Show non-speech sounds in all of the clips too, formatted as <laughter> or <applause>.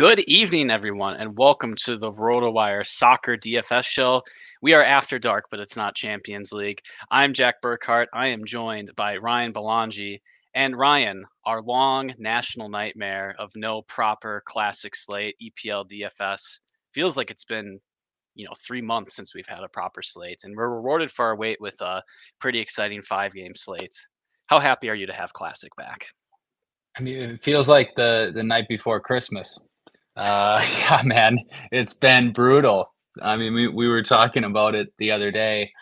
Good evening, everyone, and welcome to the RotoWire Soccer DFS show. We are after dark, but it's not Champions League. I'm Jack Burkart. I am joined by Ryan Belongia. And Ryan, our long national nightmare of no proper classic slate, EPL DFS, feels like it's been, you know, three months since we've had a proper slate. And we're rewarded for our wait with a pretty exciting five game slate. How happy are you to have classic back? I mean, it feels like the the night before Christmas. Uh, <laughs> yeah, man, it's been brutal. I mean, we, we were talking about it the other day.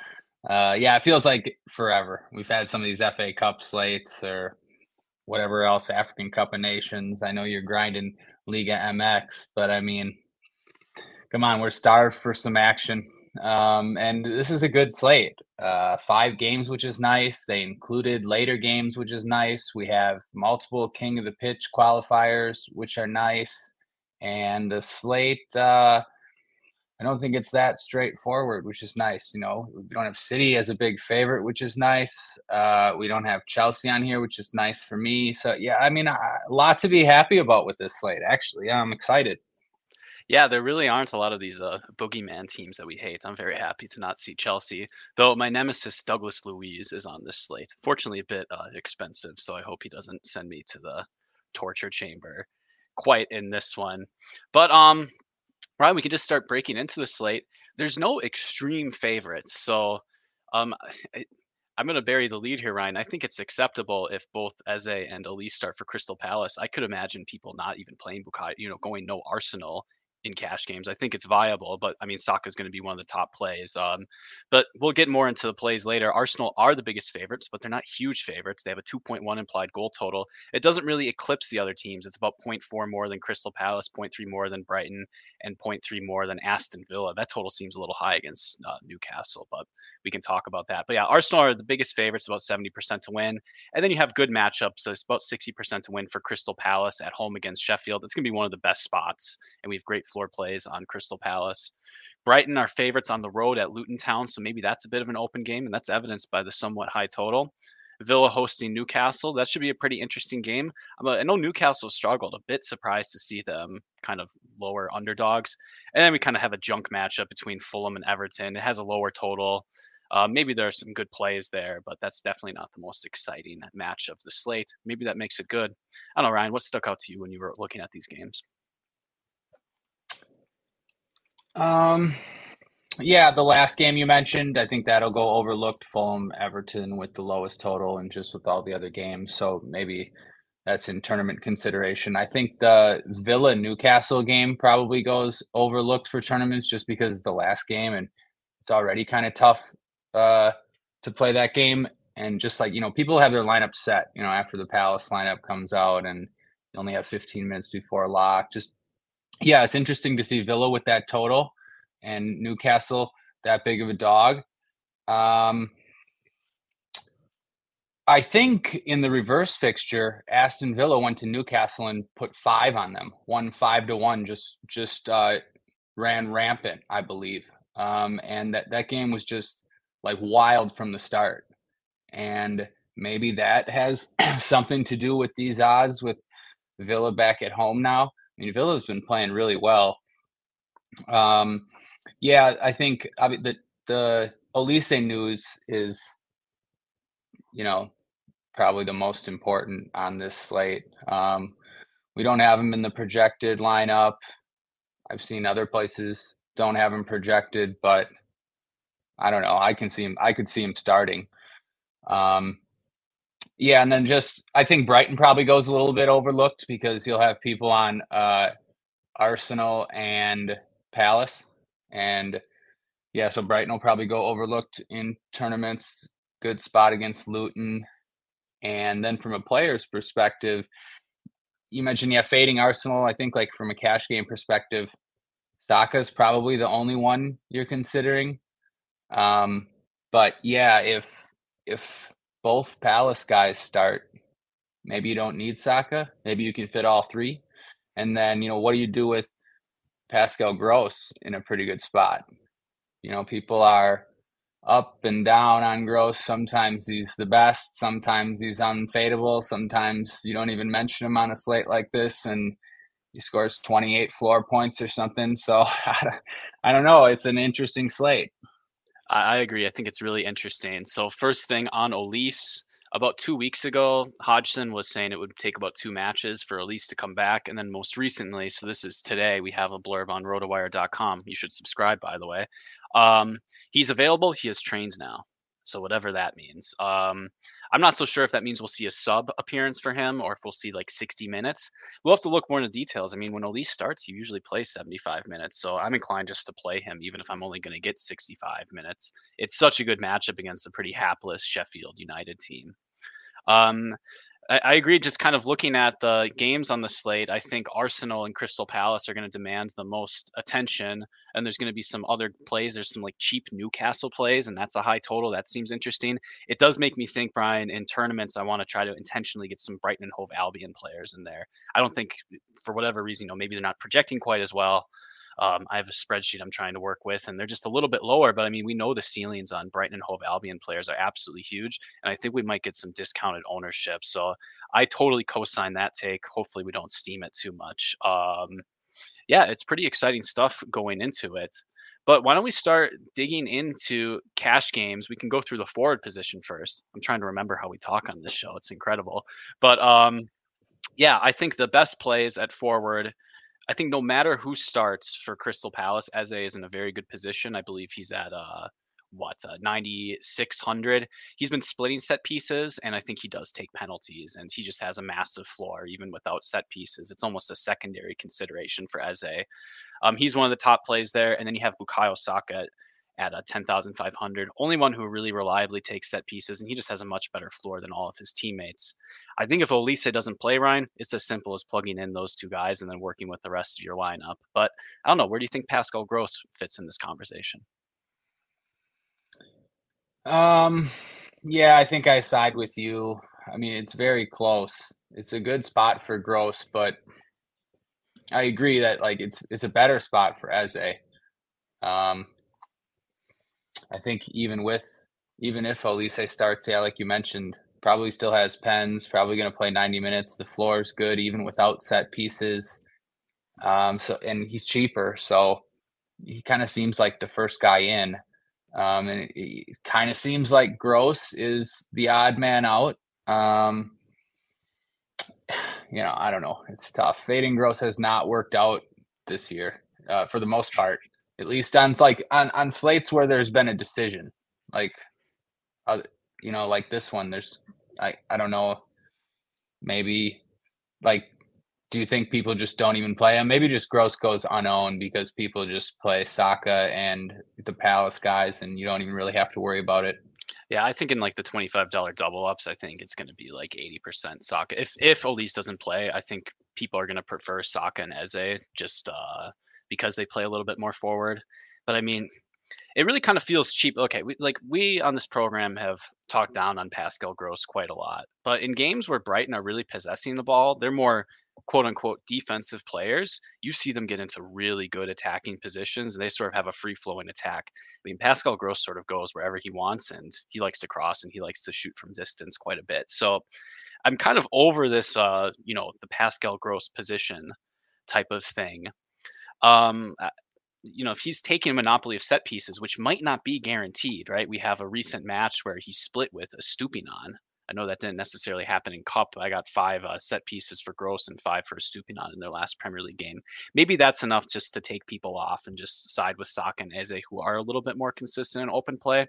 Uh, yeah, it feels like forever. We've had some of these FA Cup slates or whatever else, African Cup of Nations. I know you're grinding Liga MX, but I mean, come on, we're starved for some action. Um, and this is a good slate. Uh, five games, which is nice. They included later games, which is nice. We have multiple King of the Pitch qualifiers, which are nice. And the slate, uh, I don't think it's that straightforward, which is nice. You know, we don't have City as a big favorite, which is nice. Uh, we don't have Chelsea on here, which is nice for me. So yeah, I mean, a lot to be happy about with this slate. Actually, I'm excited. Yeah, there really aren't a lot of these uh, boogeyman teams that we hate. I'm very happy to not see Chelsea, though my nemesis Douglas Luiz is on this slate. Fortunately, a bit uh, expensive, so I hope he doesn't send me to the torture chamber quite in this one. But um, Ryan, we can just start breaking into the slate. There's no extreme favorites, so um, I, I'm going to bury the lead here, Ryan. I think it's acceptable if both Eze and Olise start for Crystal Palace. I could imagine people not even playing Bukayo, you know, going no Arsenal in cash games. I think it's viable, but I mean, Saka is going to be one of the top plays. Um, but we'll get more into the plays later. Arsenal are the biggest favorites, but they're not huge favorites. They have a 2.1 implied goal total. It doesn't really eclipse the other teams. It's about 0.4 more than Crystal Palace, 0.3 more than Brighton, and 0.3 more than Aston Villa. That total seems a little high against uh, Newcastle, but we can talk about that. But yeah, Arsenal are the biggest favorites, about 70% to win. And then you have good matchups. So it's about 60% to win for Crystal Palace at home against Sheffield. It's going to be one of the best spots. And we have great floor plays on Crystal Palace. Brighton are favorites on the road at Luton Town. So maybe that's a bit of an open game. And that's evidenced by the somewhat high total. Villa hosting Newcastle. That should be a pretty interesting game. I know Newcastle struggled. A bit surprised to see them kind of lower underdogs. And then we kind of have a junk matchup between Fulham and Everton. It has a lower total. Uh, maybe there are some good plays there, but that's definitely not the most exciting match of the slate. Maybe that makes it good. I don't know, Ryan. What stuck out to you when you were looking at these games? Um, yeah, the last game you mentioned, I think that'll go overlooked. Fulham, Everton with the lowest total, and just with all the other games, so maybe that's in tournament consideration. I think the Villa Newcastle game probably goes overlooked for tournaments just because it's the last game and it's already kind of tough uh, to play that game. And just like, you know, people have their lineup set, you know, after the Palace lineup comes out and you only have 15 minutes before lock. Just, yeah, it's interesting to see Villa with that total and Newcastle that big of a dog. Um, I think in the reverse fixture, Aston Villa went to Newcastle and put five on them, one five to one, just just uh, ran rampant, I believe. Um, and that that game was just like wild from the start. And maybe that has <clears throat> something to do with these odds with Villa back at home now. I mean, Villa's been playing really well. Um, yeah, I think I mean, the the Olise news is, you know, probably the most important on this slate. Um, we don't have him in the projected lineup. I've seen other places don't have him projected, but I don't know. I can see him. I could see him starting. Um, yeah, and then just I think Brighton probably goes a little bit overlooked because you'll have people on uh, Arsenal and Palace, and yeah, so Brighton will probably go overlooked in tournaments. Good spot against Luton, and then from a player's perspective, you mentioned yeah, fading Arsenal. I think like from a cash game perspective, Saka is probably the only one you're considering. Um, but yeah, if if both Palace guys start, maybe you don't need Saka. Maybe you can fit all three. And then, you know, what do you do with Pascal Gross in a pretty good spot? You know, people are up and down on Gross. Sometimes he's the best. Sometimes he's unfadable. Sometimes you don't even mention him on a slate like this, and he scores 28 floor points or something. So <laughs> I don't know. It's an interesting slate. I, agree. I think it's really interesting. So first thing on Olise, about two weeks ago, Hodgson was saying it would take about two matches for Olise to come back. And then most recently, so this is today, we have a blurb on rotowire.com. You should subscribe, by the way. Um, he's available. He has trained now. So whatever that means. Um, I'm not so sure if that means we'll see a sub appearance for him or if we'll see like 60 minutes. We'll have to look more into details. I mean, when Olise starts, he usually plays 75 minutes. So I'm inclined just to play him, even if I'm only going to get 65 minutes. It's such a good matchup against a pretty hapless Sheffield United team. Um, I, I agree. Just kind of looking at the games on the slate, I think Arsenal and Crystal Palace are going to demand the most attention. And there's going to be some other plays. There's some like cheap Newcastle plays, and that's a high total. That seems interesting. It does make me think, Ryan, in tournaments, I want to try to intentionally get some Brighton and Hove Albion players in there. I don't think, for whatever reason, you know, maybe they're not projecting quite as well. Um, I have a spreadsheet I'm trying to work with, and they're just a little bit lower. But I mean, we know the ceilings on Brighton and Hove Albion players are absolutely huge, and I think we might get some discounted ownership. So I totally co-sign that take. Hopefully, we don't steam it too much. Um, yeah, it's pretty exciting stuff going into it. But why don't we start digging into cash games? We can go through the forward position first. I'm trying to remember how we talk on this show. It's incredible. But um, yeah, I think the best plays at forward I think no matter who starts for Crystal Palace, Eze is in a very good position. I believe he's at uh what uh, 9600 he's been splitting set pieces and i think he does take penalties and he just has a massive floor even without set pieces. It's almost a secondary consideration for eze. Um, he's one of the top plays there and then you have bukayo saka at a 10,500. Only one who really reliably takes set pieces, and he just has a much better floor than all of his teammates. I think if Olise doesn't play Ryan, it's as simple as plugging in those two guys and then working with the rest of your lineup. But I don't know. Where do you think Pascal Gross fits in this conversation? Um, yeah, I think I side with you. I mean, it's very close. It's a good spot for Gross, but I agree that like it's it's a better spot for Eze. Um, I think even with even if Olise starts, yeah, like you mentioned, probably still has pens, probably going to play 90 minutes. The floor is good even without set pieces. Um, so and he's cheaper, so he kind of seems like the first guy in. Um, and it, it kind of seems like Gross is the odd man out. Um, <sighs> you know, I don't know. It's tough. Fading Gross has not worked out this year uh, for the most part at least on like on on slates where there's been a decision. Like uh, you know like this one there's i i don't know maybe like do you think people just don't even play him? Maybe just gross goes unowned because people just play Saka and the palace guys and you don't even really have to worry about it. Yeah, I think in like the twenty-five dollar double ups, I think it's going to be like eighty percent Saka. If if Olise doesn't play, I think people are going to prefer Saka and Eze just uh, because they play a little bit more forward. But I mean, it really kind of feels cheap. Okay, we, like we on this program have talked down on Pascal Gross quite a lot, but in games where Brighton are really possessing the ball, they're more quote unquote defensive players, you see them get into really good attacking positions and they sort of have a free flowing attack. I mean, Pascal Gross sort of goes wherever he wants and he likes to cross and he likes to shoot from distance quite a bit. So I'm kind of over this, uh, you know, the Pascal Gross position type of thing. Um, you know, if he's taking a monopoly of set pieces, which might not be guaranteed, right? We have a recent match where he split with Estupiñán, I know that didn't necessarily happen in Cup. I got five uh, set pieces for Gross and five for Estupiñán in their last Premier League game. Maybe that's enough just to take people off and just side with Saka and Eze, who are a little bit more consistent in open play.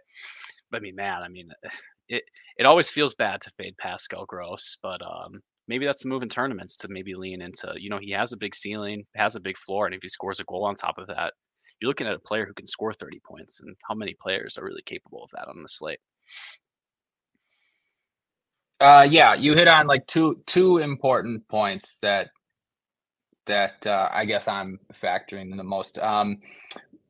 But I mean, man, I mean, <sighs> it it always feels bad to fade Pascal Gross, but um, maybe that's the move in tournaments to maybe lean into. You know, he has a big ceiling, has a big floor, and if he scores a goal on top of that, you're looking at a player who can score 30 points. And how many players are really capable of that on the slate? Uh, yeah, you hit on like two two important points that that uh, I guess I'm factoring in the most. Um,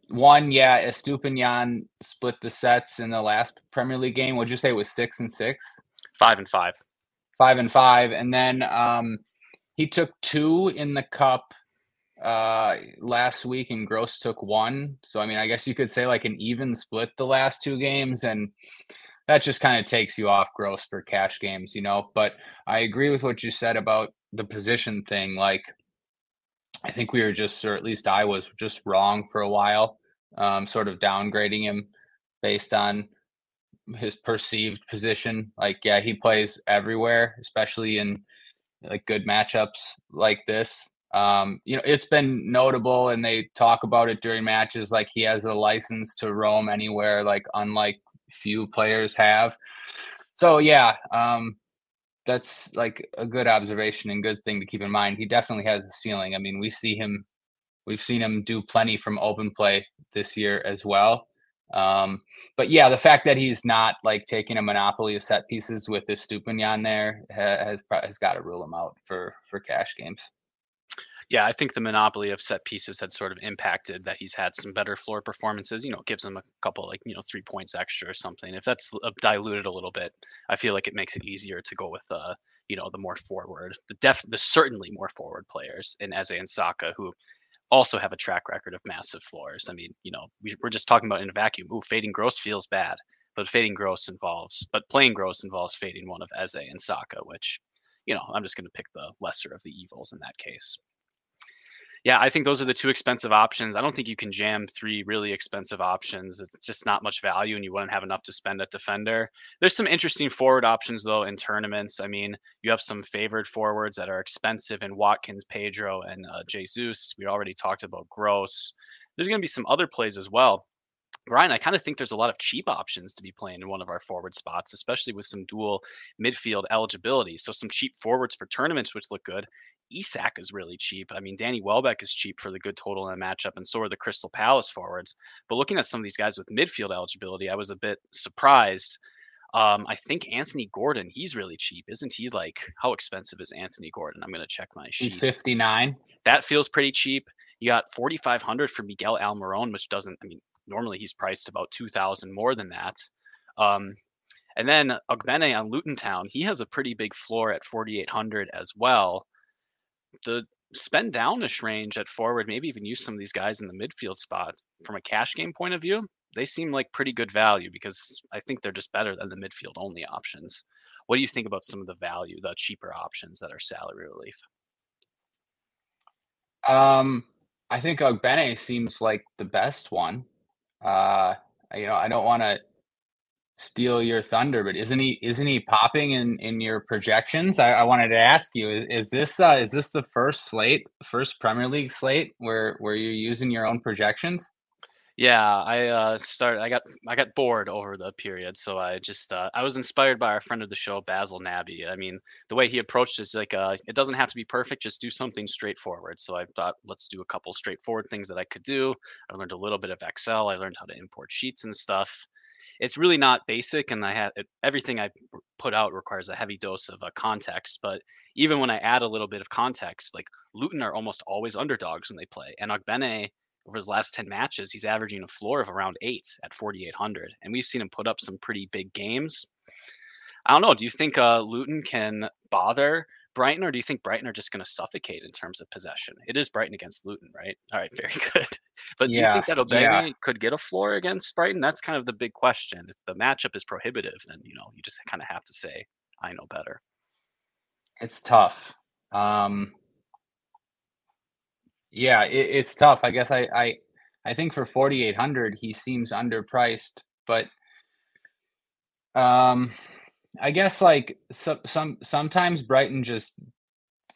one, yeah, Estupiñán split the sets in the last Premier League game. Would you say it was six and six? Five and five. Five and five, and then um, he took two in the cup uh last week and gross took one so i mean i guess you could say like an even split the last two games and that just kind of takes you off gross for cash games, you know. But I agree with what you said about the position thing. Like, I think we were just, or at least I was just wrong for a while, um, sort of downgrading him based on his perceived position. Like, yeah, he plays everywhere, especially in like good matchups like this. Um, you know, it's been notable, and they talk about it during matches. Like he has a license to roam anywhere, like unlike few players have. So yeah, um, that's like a good observation and good thing to keep in mind. He definitely has a ceiling. I mean, we see him, we've seen him do plenty from open play this year as well. Um, but yeah, the fact that he's not like taking a monopoly of set pieces with this Estupiñán there has has got to rule him out for for cash games yeah, I think the monopoly of set pieces had sort of impacted that he's had some better floor performances. You know, gives him a couple like you know three points extra or something. If that's diluted a little bit, I feel like it makes it easier to go with uh you know the more forward, the def the certainly more forward players in Eze and Saka who also have a track record of massive floors. I mean, you know, we, we're just talking about in a vacuum. Ooh, fading gross feels bad, but fading gross involves, but playing gross involves fading one of Eze and Saka, which, you know, I'm just going to pick the lesser of the evils in that case yeah, I think those are the two expensive options. I don't think you can jam three really expensive options. It's just not much value, and you wouldn't have enough to spend at defender. There's some interesting forward options though in tournaments. I mean, you have some favored forwards that are expensive in Watkins, Pedro, and uh, Jesus. We already talked about Gross. There's going to be some other plays as well. Ryan, I kind of think there's a lot of cheap options to be playing in one of our forward spots, especially with some dual midfield eligibility. So some cheap forwards for tournaments, which look good. Isak is really cheap. I mean, Danny Welbeck is cheap for the good total in a matchup, and so are the Crystal Palace forwards. But looking at some of these guys with midfield eligibility, I was a bit surprised. Um, I think Anthony Gordon, he's really cheap, isn't he? Like, how expensive is Anthony Gordon? I'm going to check my sheet. He's 59. That feels pretty cheap. You got 4,500 for Miguel Almiron, which doesn't. I mean, normally he's priced about 2,000 more than that. Um, and then Ogbene on Luton Town, he has a pretty big floor at 4,800 as well the spend downish range at forward, maybe even use some of these guys in the midfield spot from a cash game point of view. They seem like pretty good value because I think they're just better than the midfield only options. What do you think about some of the value, the cheaper options that are salary relief? Um, I think Ogbene seems like the best one. Uh, you know, I don't want to steal your thunder, but isn't he isn't he popping in in your projections? I, I wanted to ask you: is, is this uh, is this the first slate, first Premier League slate where where you're using your own projections? Yeah, I uh, started. I got I got bored over the period, so I just uh, I was inspired by our friend of the show, Basil Nabi. I mean, the way he approached is like uh, it doesn't have to be perfect; just do something straightforward. So I thought, let's do a couple straightforward things that I could do. I learned a little bit of Excel. I learned how to import sheets and stuff it's really not basic and i have everything i put out requires a heavy dose of uh, context but even when i add a little bit of context like luton are almost always underdogs when they play and ogbene over his last 10 matches he's averaging a floor of around 8 at 4800 and we've seen him put up some pretty big games i don't know do you think uh, luton can bother Brighton, or do you think Brighton are just going to suffocate in terms of possession? It is Brighton against Luton, right? All right, <laughs> very good. But do yeah, you think that Ogbene yeah. could get a floor against Brighton? That's kind of the big question. If the matchup is prohibitive, then you know you just kind of have to say, "I know better." It's tough. Um, yeah, it, it's tough. I guess I, I I think for forty eight hundred, he seems underpriced, but um, I guess like some some sometimes Brighton just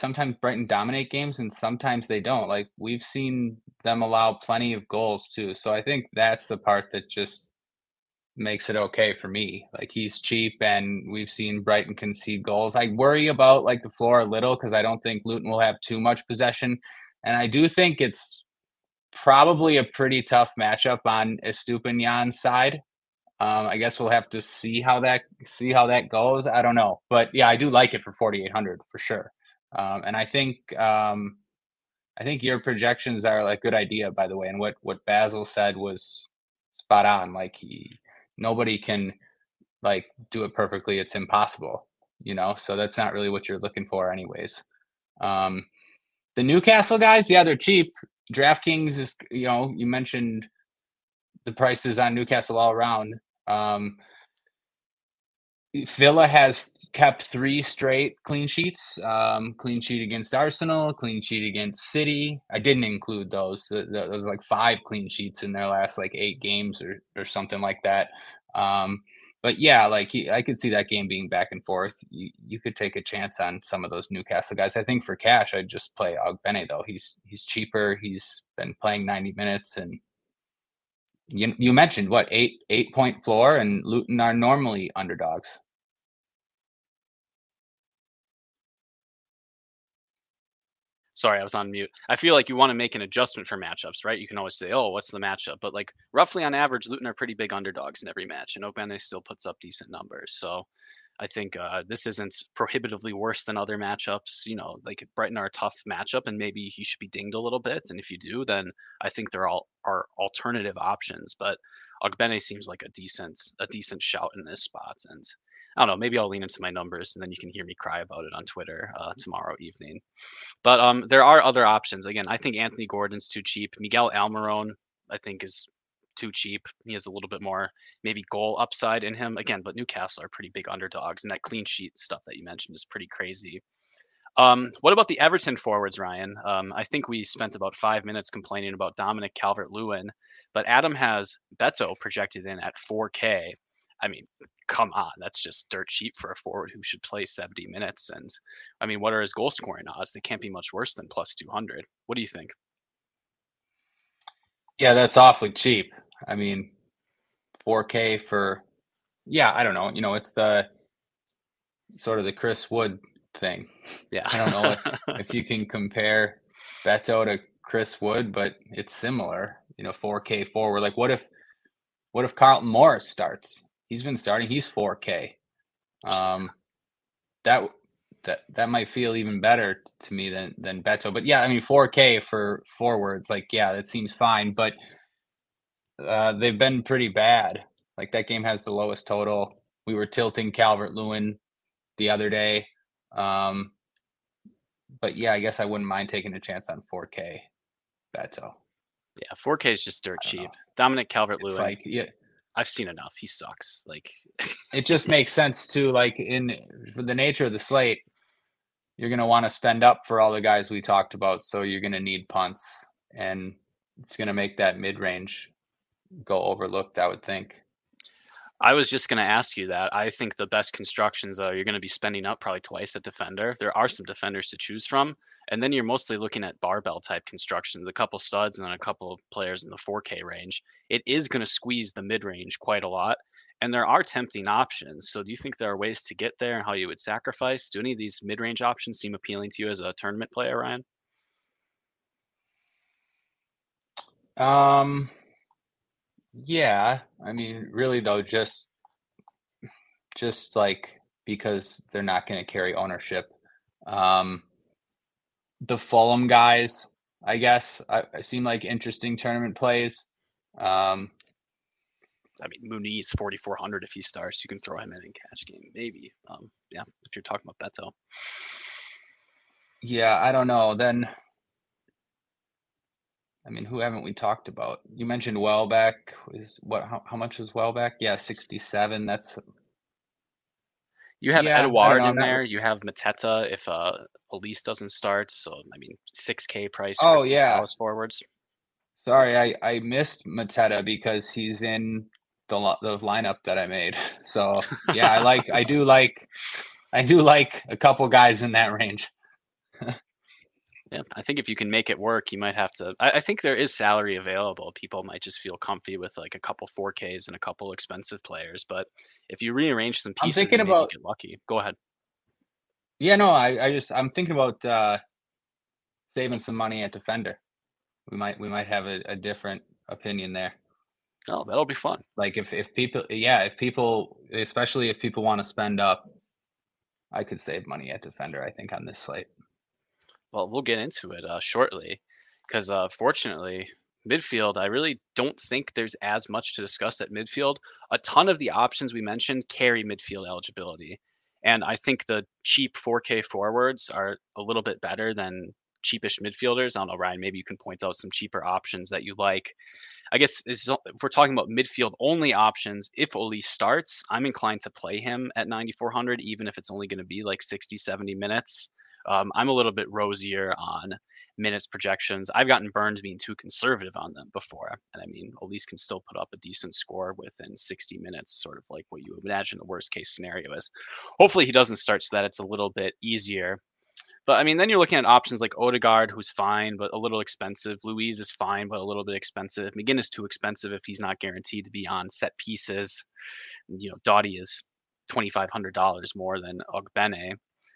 sometimes Brighton dominate games and sometimes they don't. Like we've seen them allow plenty of goals too. So I think that's the part that just makes it okay for me. Like he's cheap and we've seen Brighton concede goals. I worry about like the floor a little because I don't think Luton will have too much possession. And I do think it's probably a pretty tough matchup on Estupiñán's side. Um, I guess we'll have to see how that see how that goes. I don't know, but yeah, I do like it for 4,800 for sure. Um, and I think um, I think your projections are like a good idea, by the way. And what what Basil said was spot on. Like he, nobody can like do it perfectly. It's impossible, you know. So that's not really what you're looking for, anyways. Um, the Newcastle guys, yeah, they're cheap. DraftKings is, you know, you mentioned the prices on Newcastle all around. Um, Villa has kept three straight clean sheets. Um, clean sheet against Arsenal, clean sheet against City. I didn't include those. Those like five clean sheets in their last like eight games or or something like that. Um, but yeah, like I could see that game being back and forth. You you could take a chance on some of those Newcastle guys. I think for cash, I'd just play Ogbene though. He's he's cheaper. He's been playing ninety minutes and you, you mentioned what eight eight point floor and Luton are normally underdogs. Sorry, I was on mute. I feel like you want to make an adjustment for matchups, right? You can always say, "Oh, what's the matchup?" But like roughly on average, Luton are pretty big underdogs in every match, and Ogbene still puts up decent numbers. So I think uh, this isn't prohibitively worse than other matchups. You know, like Brighton are a tough matchup, and maybe he should be dinged a little bit. And if you do, then I think there all are alternative options. But Ogbene seems like a decent a decent shout in this spot, and I don't know. Maybe I'll lean into my numbers, and then you can hear me cry about it on Twitter uh, tomorrow evening. But um, there are other options. Again, I think Anthony Gordon's too cheap. Miguel Almiron, I think, is too cheap. He has a little bit more maybe goal upside in him again, but Newcastle are pretty big underdogs, and that clean sheet stuff that you mentioned is pretty crazy. Um, what about the Everton forwards, Ryan? Um, I think we spent about five minutes complaining about Dominic Calvert Lewin, but Adam has Beto projected in at 4K. I mean, come on, that's just dirt cheap for a forward who should play 70 minutes. And I mean, what are his goal scoring odds? They can't be much worse than plus 200. What do you think? Yeah, that's awfully cheap. I mean, 4K for, yeah, I don't know. You know, it's the sort of the Chris Wood thing. Yeah. I don't know if, <laughs> if you can compare Beto to Chris Wood, but it's similar. You know, 4K forward. Like, what if, what if Carlton Morris starts? He's been starting. He's 4K. Um, that that that might feel even better to me than than Beto. But yeah, I mean, 4K for forwards, like yeah, that seems fine. But uh, they've been pretty bad. Like that game has the lowest total. We were tilting Calvert Lewin the other day. Um, but yeah, I guess I wouldn't mind taking a chance on 4K Beto. Yeah, 4K is just dirt cheap. Know. Dominic Calvert Lewin. Like yeah, I've seen enough. He sucks. Like <laughs> it just makes sense too. Like in for the nature of the slate, you're gonna want to spend up for all the guys we talked about. So you're gonna need punts, and it's gonna make that mid range go overlooked, I would think. I was just going to ask you that. I think the best constructions, though, you're going to be spending up probably twice at defender. There are some defenders to choose from. And then you're mostly looking at barbell type constructions, a couple studs and then a couple of players in the 4K range. It is going to squeeze the mid range quite a lot. And there are tempting options. So do you think there are ways to get there and how you would sacrifice? Do any of these mid range options seem appealing to you as a tournament player, Ryan? Um, yeah, I mean, really though, just just like because they're not going to carry ownership. Um, the Fulham guys, I guess, I, I seem like interesting tournament plays. Um, I mean, Muniz forty four hundred if he starts, you can throw him in in cash game, maybe. Um, yeah, if you're talking about Beto. Yeah, I don't know. Then, I mean, who haven't we talked about? You mentioned Welbeck. Is what? How, how much is Welbeck? Yeah, sixty-seven. That's You have Yeah, Edouard know, in there. You have Mateta if uh Olise doesn't start. So I mean, six K price. Oh, yeah. Palace forwards. sorry. I I missed Mateta because he's in the the lineup that I made. <laughs> So yeah, I like. I do like. I do like a couple guys in that range. <laughs> Yeah, I think if you can make it work, you might have to. I, I think there is salary available. People might just feel comfy with like a couple 4Ks and a couple expensive players. But if you rearrange some pieces, I'm thinking about- get lucky. Go ahead. Yeah, no, I, I just I'm thinking about uh saving some money at defender. We might we might have a, a different opinion there. Oh, that'll be fun. Like if if people yeah, if people especially if people want to spend up, I could save money at defender, I think, on this slate. Well, we'll get into it uh, shortly, because uh, fortunately, midfield, I really don't think there's as much to discuss at midfield. A ton of the options we mentioned carry midfield eligibility, and I think the cheap 4K forwards are a little bit better than cheapish midfielders. I don't know, Ryan. Maybe you can point out some cheaper options that you like. I guess is if we're talking about midfield only options, if Oli starts, I'm inclined to play him at 9400, even if it's only going to be like 60, 70 minutes. Um, I'm a little bit rosier on minutes projections. I've gotten Burns being too conservative on them before. And I mean, Olise can still put up a decent score within 60 minutes, sort of like what you would imagine the worst case scenario is. Hopefully he doesn't start so that it's a little bit easier. But I mean, then you're looking at options like Odegaard, who's fine, but a little expensive. Luiz is fine, but a little bit expensive. McGinn is too expensive if he's not guaranteed to be on set pieces. You know, Dottie is $2,500 more than Ogbene.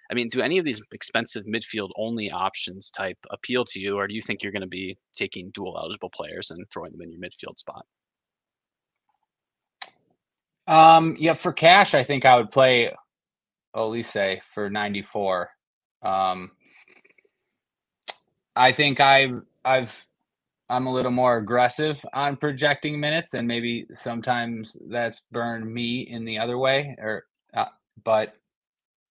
I mean, do any of these expensive midfield only options type appeal to you, or do you think you're going to be taking dual eligible players and throwing them in your midfield spot? Um yeah, for cash, I think I would play Olise for 94. Um I think I've I've I'm a little more aggressive on projecting minutes, and maybe sometimes that's burned me in the other way. Or, uh, but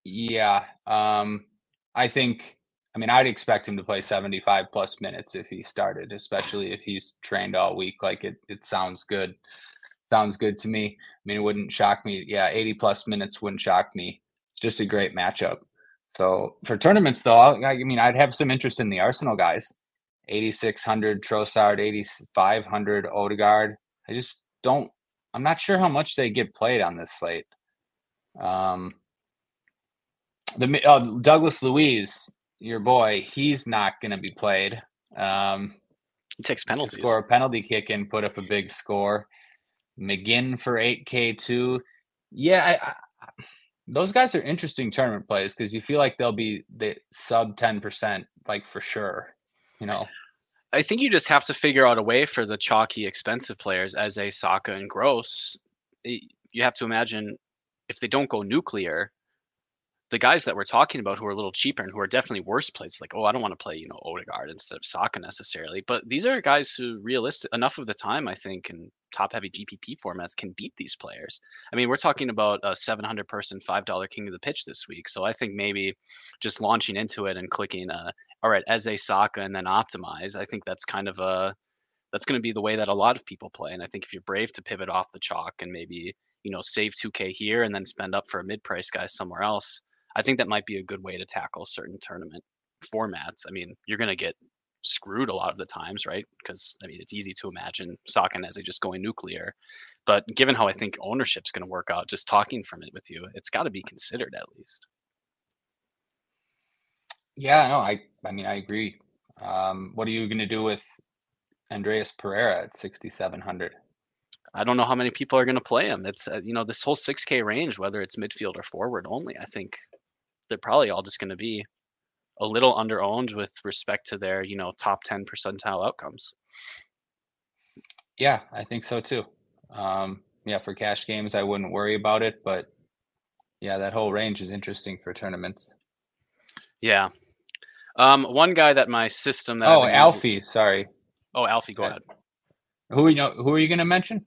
yeah, um, I think. I mean, I'd expect him to play 75 plus minutes if he started, especially if he's trained all week. Like it, it sounds good. Sounds good to me. I mean, it wouldn't shock me. Yeah, 80 plus minutes wouldn't shock me. It's just a great matchup. So for tournaments, though, I, I mean, I'd have some interest in the Arsenal guys. 8600 Trossard, 8500 Odegaard. I just don't. I'm not sure how much they get played on this slate. Um, the uh, Douglas Luiz, your boy, he's not going to be played. Um, He takes penalties. score a penalty kick and put up a big score. McGinn for eight K two. Yeah, I, I, those guys are interesting tournament plays because you feel like they'll be the sub 10%, like for sure. You know, I think you just have to figure out a way for the chalky, expensive players as a Saka and Gross. You have to imagine if they don't go nuclear, the guys that we're talking about who are a little cheaper and who are definitely worse plays, like, oh, I don't want to play, you know, Odegaard instead of Saka necessarily. But these are guys who, realistic enough of the time, I think, in top-heavy GPP formats, can beat these players. I mean, we're talking about a 700-person, five-dollar king of the pitch this week. So I think maybe just launching into it and clicking, uh, all right, as a Saka and then optimize. I think that's kind of a that's going to be the way that a lot of people play. And I think if you're brave to pivot off the chalk and maybe you know save 2k here and then spend up for a mid-price guy somewhere else, I think that might be a good way to tackle certain tournament formats. I mean, you're going to get screwed a lot of the times, right? Because I mean, it's easy to imagine Saka and Eze just going nuclear. But given how I think ownership's going to work out, just talking from it with you, it's got to be considered at least. yeah, no, I, I mean, I agree. Um, what are you going to do with Andreas Pereira at 6,700? I don't know how many people are going to play him. It's uh, you know this whole 6K range, whether it's midfield or forward only. I think they're probably all just going to be a little underowned with respect to their you know top 10 percentile outcomes. Yeah, I think so too. Um, yeah, for cash games, I wouldn't worry about it, but yeah, that whole range is interesting for tournaments. Yeah. Um, one guy that my system that Oh, Alfie, sorry. Oh, Alfie, go ahead. Who are you know? Who are you going to mention?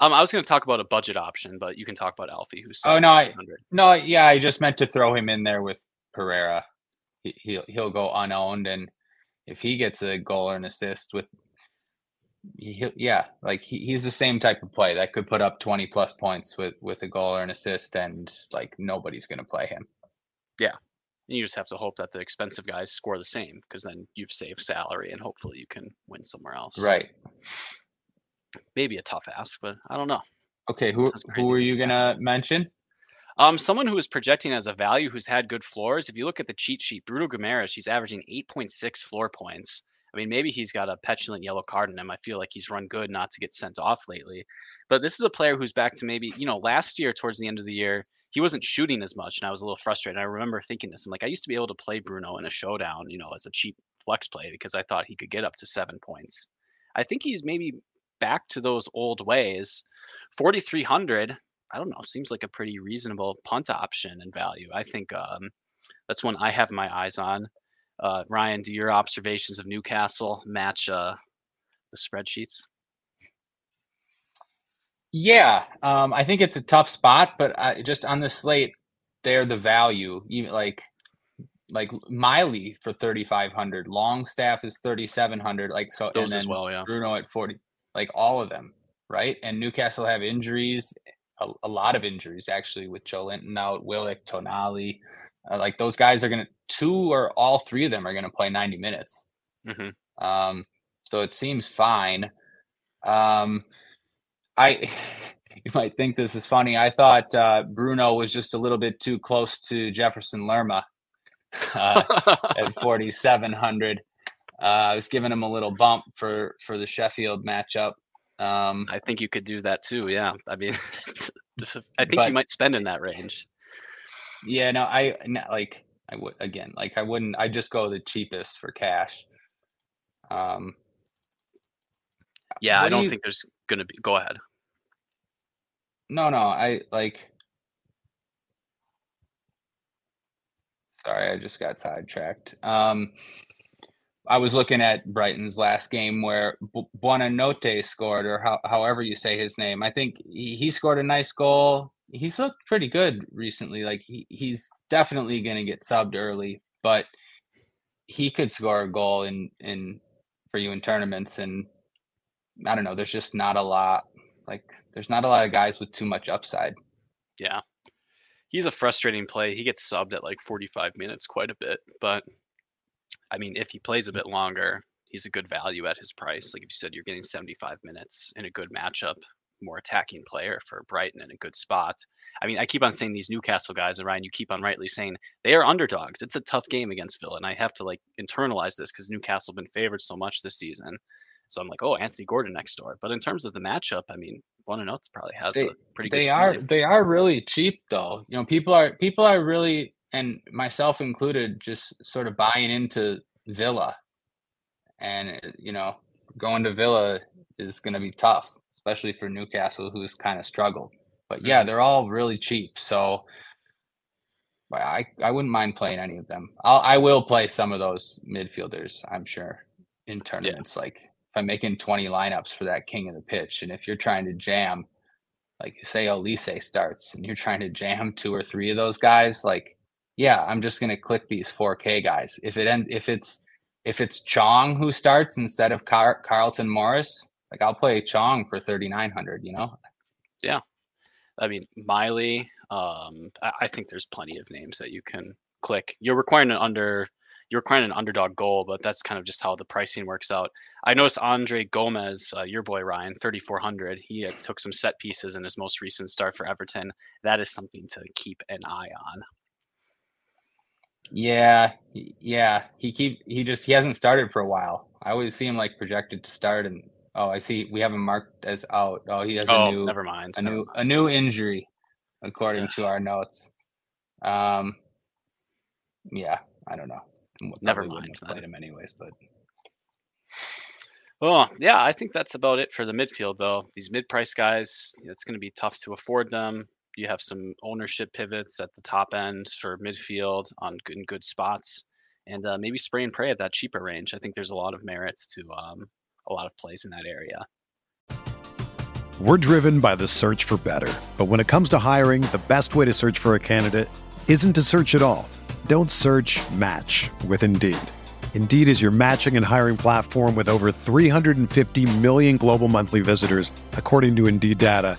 Um, I was going to talk about a budget option, but you can talk about Alfie, who's Oh, no, I- No, yeah, I just meant to throw him in there with Pereira. he, he'll he'll go unowned, and if he gets a goal or an assist with, he, yeah, like he, he's the same type of play that could put up twenty plus points with with a goal or an assist, and like nobody's gonna play him. Yeah, you just have to hope that the expensive guys score the same because then you've saved salary and hopefully you can win somewhere else. Right. Maybe a tough ask, but I don't know. Okay, who who are you gonna happen. mention? Um, someone who is projecting as a value who's had good floors. If you look at the cheat sheet, Bruno Guimaraes, he's averaging 8.6 floor points. I mean, maybe he's got a petulant yellow card in him. I feel like he's run good not to get sent off lately. But this is a player who's back to maybe, you know, last year towards the end of the year, he wasn't shooting as much, and I was a little frustrated. I remember thinking this. I'm like, I used to be able to play Bruno in a showdown, you know, as a cheap flex play because I thought he could get up to seven points. I think he's maybe back to those old ways. 4,300 I don't know, seems like a pretty reasonable punt option and value. I think um, that's one I have my eyes on. Uh, Ryan, do your observations of Newcastle match uh, the spreadsheets? Yeah, um, I think it's a tough spot, but uh, just on the slate, they're the value. Even like like Miley for thirty five hundred, Longstaff is thirty seven hundred. Like so, Those and then as well, yeah. Bruno at forty, like all of them, right? And Newcastle have injuries a, a lot of injuries actually with Joelinton out, Willock, Tonali. Uh, like those guys are going to, two or all three of them are going to play 90 minutes. Mm-hmm. Um, so it seems fine. Um, I, <sighs> you might think this is funny. I thought uh, Bruno was just a little bit too close to Jefferson Lerma <laughs> uh, at <laughs> 4,700. Uh, I was giving him a little bump for for the Sheffield matchup. Um, I think you could do that too. Yeah, I mean, <laughs> I think but, you might spend in that range. Yeah, no, I like I would again like I wouldn't. I just go the cheapest for cash. Um. Yeah, I don't do you, think there's gonna be. Go ahead. No, no, I like. Sorry, I just got sidetracked. Um, I was looking at Brighton's last game where Buonanotte scored, or how, however you say his name. I think he, he scored a nice goal. He's looked pretty good recently. Like he, he's definitely going to get subbed early, but he could score a goal in in for you in tournaments. And I don't know. There's just not a lot. Like there's not a lot of guys with too much upside. Yeah, he's a frustrating play. He gets subbed at like 45 minutes quite a bit, but I mean, if he plays a mm. bit longer, he's a good value at his price. Like if you said, you're getting 75 minutes in a good matchup, more attacking player for Brighton in a good spot. I mean, I keep on saying these Newcastle guys, and Ryan, you keep on rightly saying they are underdogs. It's a tough game against Villa, and I have to like internalize this because Newcastle have been favored so much this season. So I'm like, oh, Anthony Gordon next door. But in terms of the matchup, I mean, Buonanotte oh probably has they, a pretty good. They are they are really cheap though. You know, people are people are really and myself included, just sort of buying into Villa. And, you know, going to Villa is going to be tough, especially for Newcastle, who's kind of struggled. But yeah, mm-hmm. they're all really cheap. So I, I wouldn't mind playing any of them. I'll, I will play some of those midfielders, I'm sure, in tournaments. Yeah. Like if I'm making 20 lineups for that king of the pitch, and if you're trying to jam, like say Olise starts and you're trying to jam two or three of those guys, like yeah, I'm just going to click these 4K guys. If it ends, if it's if it's Chong who starts instead of Car- Carlton Morris, like I'll play Chong for 3900. You know. Yeah, I mean Miley. Um, I, I think there's plenty of names that you can click. You're requiring an under you're requiring an underdog goal, but that's kind of just how the pricing works out. I noticed Andre Gomes, uh, your boy Ryan, 3,400. He uh, took some set pieces in his most recent start for Everton. That is something to keep an eye on. Yeah, yeah. He keep he just he hasn't started for a while. I always see him like projected to start, and oh, I see we have him marked as out. Oh, he has oh, a new never mind a new a new injury, according yeah. to our notes. Um, yeah, I don't know. never mind. Have played him anyways, but. Oh yeah, I think that's about it for the midfield though. These mid-price guys, it's going to be tough to afford them you have some ownership pivots at the top end for midfield on good, in good spots, and uh, maybe spray and pray at that cheaper range. I think there's a lot of merits to um, a lot of plays in that area. We're driven by the search for better, but when it comes to hiring, the best way to search for a candidate isn't to search at all. Don't search, match with Indeed. Indeed is your matching and hiring platform with over 350 million global monthly visitors, according to Indeed data,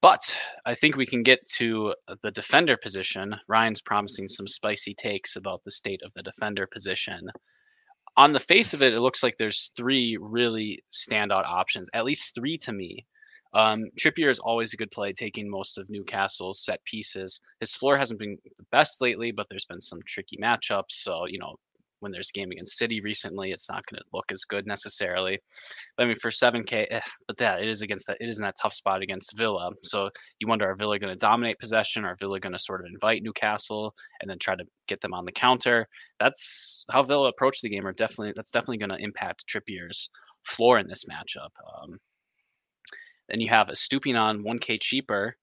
But I think we can get to the defender position. Ryan's promising some spicy takes about the state of the defender position. On the face of it, it looks like there's three really standout options, at least three to me. Um, Trippier is always a good play, taking most of Newcastle's set pieces. His floor hasn't been the best lately, but there's been some tricky matchups. So, you know, when there's a game against City recently, it's not going to look as good necessarily. But I mean, for 7K, eh, but that it is against that, it is in that tough spot against Villa. So you wonder, are Villa going to dominate possession? Are Villa going to sort of invite Newcastle and then try to get them on the counter? That's how Villa approach the game. Are definitely that's definitely going to impact Trippier's floor in this matchup. Um, then you have Estupiñán 1K cheaper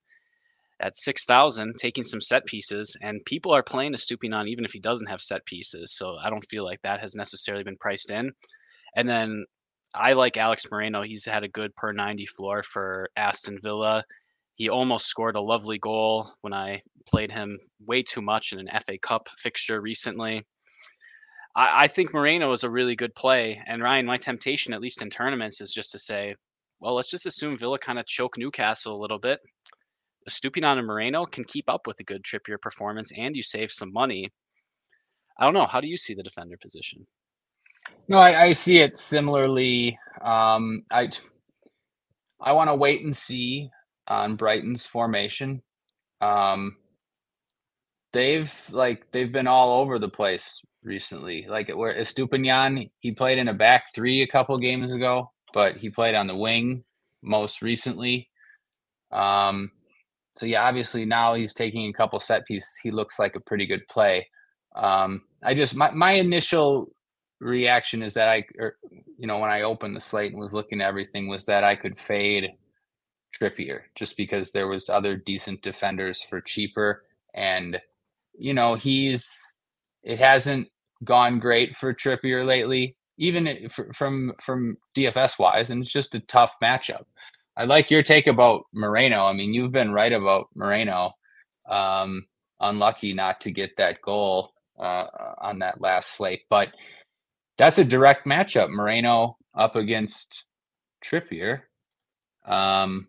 at 6,000 taking some set pieces and people are playing Estupiñán even if he doesn't have set pieces. So I don't feel like that has necessarily been priced in. And then I like Alex Moreno. He's had a good per 90 floor for Aston Villa. He almost scored a lovely goal when I played him way too much in an FA Cup fixture recently. I, I think Moreno is a really good play. And Ryan, my temptation, at least in tournaments, is just to say, well, let's just assume Villa kind of choke Newcastle a little bit Estupiñán and Moreno can keep up with a good Trippier performance and you save some money. I don't know. How do you see the defender position? No, I, I see it similarly. Um, I I want to wait and see on Brighton's formation. Um, they've like they've been all over the place recently. Like where Estupiñán, he played in a back three a couple games ago, but he played on the wing most recently. Um, so yeah, obviously now he's taking a couple set pieces. He looks like a pretty good play. Um, I just my my initial reaction is that I, or, er, you know, when I opened the slate and was looking at everything, was that I could fade Trippier just because there was other decent defenders for cheaper, and you know he's it hasn't gone great for Trippier lately, even from from DFS wise, and it's just a tough matchup. I like your take about Moreno. I mean, you've been right about Moreno. Um, unlucky not to get that goal uh, on that last slate, but that's a direct matchup. Moreno up against Trippier. Um,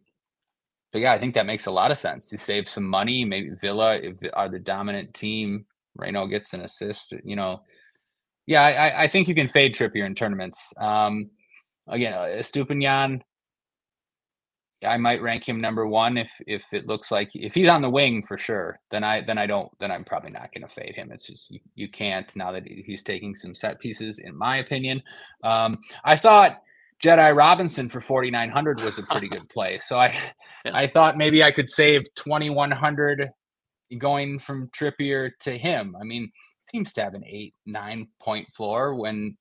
but yeah, I think that makes a lot of sense to save some money. Maybe Villa are the dominant team. Moreno gets an assist. You know, yeah, I, I think you can fade Trippier in tournaments. Um, again, uh, Estupiñán I might rank him number one if if it looks like if he's on the wing for sure. Then I then I don't then I'm probably not going to fade him. It's just you, you, can't now that he's taking some set pieces. In my opinion, um, I thought Jedi Robinson for 4900 was a pretty good play. So I <laughs> yeah. I thought maybe I could save 2100 going from Trippier to him. I mean, seems to have an eight nine point floor when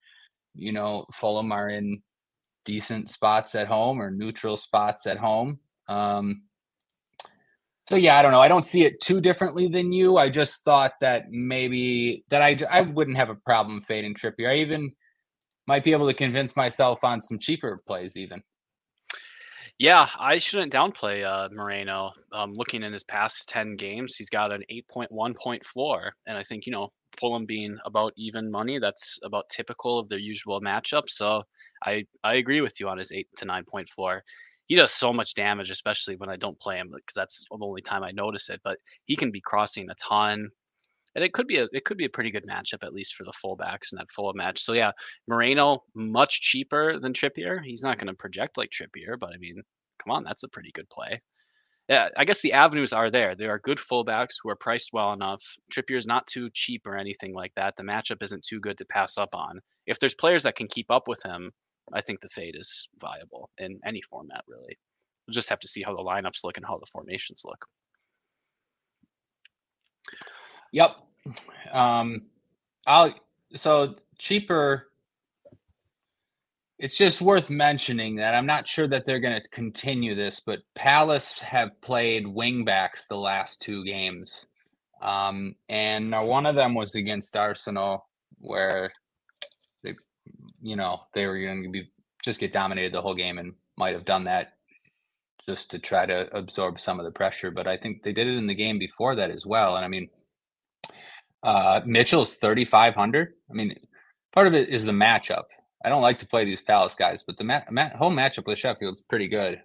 you know Fulham are in decent spots at home or neutral spots at home. Um, so yeah, I don't know. I don't see it too differently than you. I just thought that maybe that I I wouldn't have a problem fading Trippier. I even might be able to convince myself on some cheaper plays even. Yeah, I shouldn't downplay uh, Moreno. Um, looking in his past 10 games, he's got an 8.1 point floor. And I think, you know, Fulham being about even money, that's about typical of their usual matchup. So I, I agree with you on his eight to nine point floor. He does so much damage, especially when I don't play him, because that's the only time I notice it. But he can be crossing a ton and it could be a it could be a pretty good matchup at least for the fullbacks in that full match. So yeah, Moreno much cheaper than Trippier. He's not going to project like Trippier, but I mean, come on, that's a pretty good play. Yeah, I guess the avenues are there. There are good fullbacks who are priced well enough. Trippier's not too cheap or anything like that. The matchup isn't too good to pass up on. If there's players that can keep up with him, I think the fade is viable in any format, really. We'll just have to see how the lineups look and how the formations look. Yep. Um, I'll so cheaper. It's just worth mentioning that I'm not sure that they're going to continue this, but Palace have played wingbacks the last two games, um, and one of them was against Arsenal, where you know, they were going to be just get dominated the whole game and might have done that just to try to absorb some of the pressure. But I think they did it in the game before that as well. And I mean, uh, Mitchell's 3,500. I mean, part of it is the matchup. I don't like to play these Palace guys, but the mat, mat, home matchup with Sheffield's pretty good.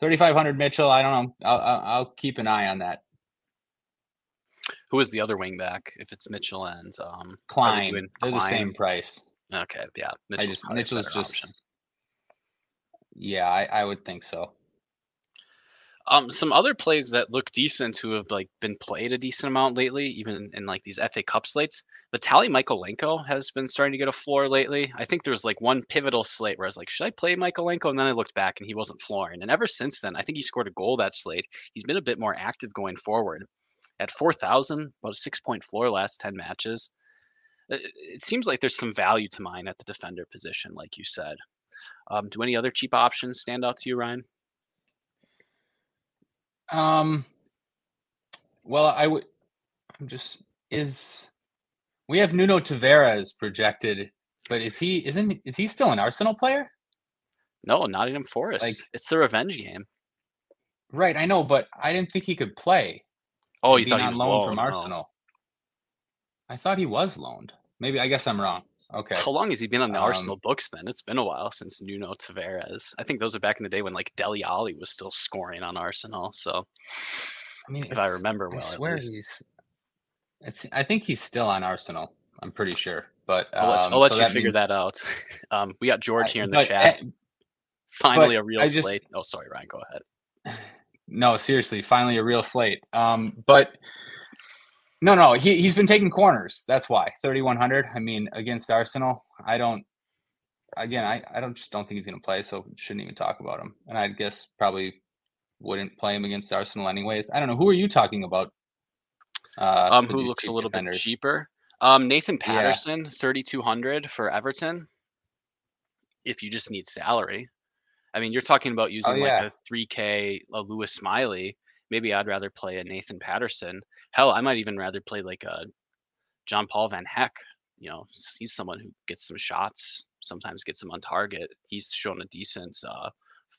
3,500 Mitchell. I don't know. I'll, I'll, I'll, keep an eye on that. Who is the other wing back? If it's Mitchell and um, Clyne, they're Clyne? the same price. Okay, yeah. Mitchell's, just, Mitchell's just. Option. Yeah, I, I would think so. Um, some other plays that look decent who have like been played a decent amount lately, even in like these FA Cup slates. Vitaly Mykolenko has been starting to get a floor lately. I think there was like one pivotal slate where I was like, should I play Mykolenko? And then I looked back and he wasn't flooring. And ever since then, I think he scored a goal that slate. He's been a bit more active going forward. At 4,000, about a six point floor last 10 matches. It seems like there's some value to mine at the defender position, like you said. Um, do any other cheap options stand out to you, Ryan? Um, well, I would. I'm just is we have Nuno Tavares projected, but is he isn't is he still an Arsenal player? No, Nottingham Forest. Like it's the revenge game. Right, I know, but I didn't think he could play. Oh, he's on loan loaned, from Arsenal. I thought he was loaned. Maybe I guess I'm wrong. Okay. How long has he been on the um, Arsenal books then? It's been a while since Nuno Tavares. I think those are back in the day when like Dele Alli was still scoring on Arsenal. So, I mean, if I remember well, I swear he's. It's. I think he's still on Arsenal. I'm pretty sure, but um, I'll let, I'll let so you figure means, that out. <laughs> Um, we got George here in the but, chat. Uh, finally, a real just, slate. Oh, sorry, Ryan. Go ahead. <sighs> No, seriously, finally a real slate. Um, but no, no, he he's been taking corners. That's why thirty one hundred. I mean, against Arsenal, I don't. Again, I I don't just don't think he's going to play, so shouldn't even talk about him. And I guess probably wouldn't play him against Arsenal anyways. I don't know. Who are you talking about? Uh, um, who looks a little defenders? bit cheaper? Um, Nathan Patterson, yeah. thirty two hundred for Everton. If you just need salary, I mean, you're talking about using oh, yeah. like a three K a Lewis Smiley. Maybe I'd rather play a Nathan Patterson. Hell, I might even rather play like a John Paul Van Hecke. You know, he's someone who gets some shots, sometimes gets them on target. He's shown a decent uh,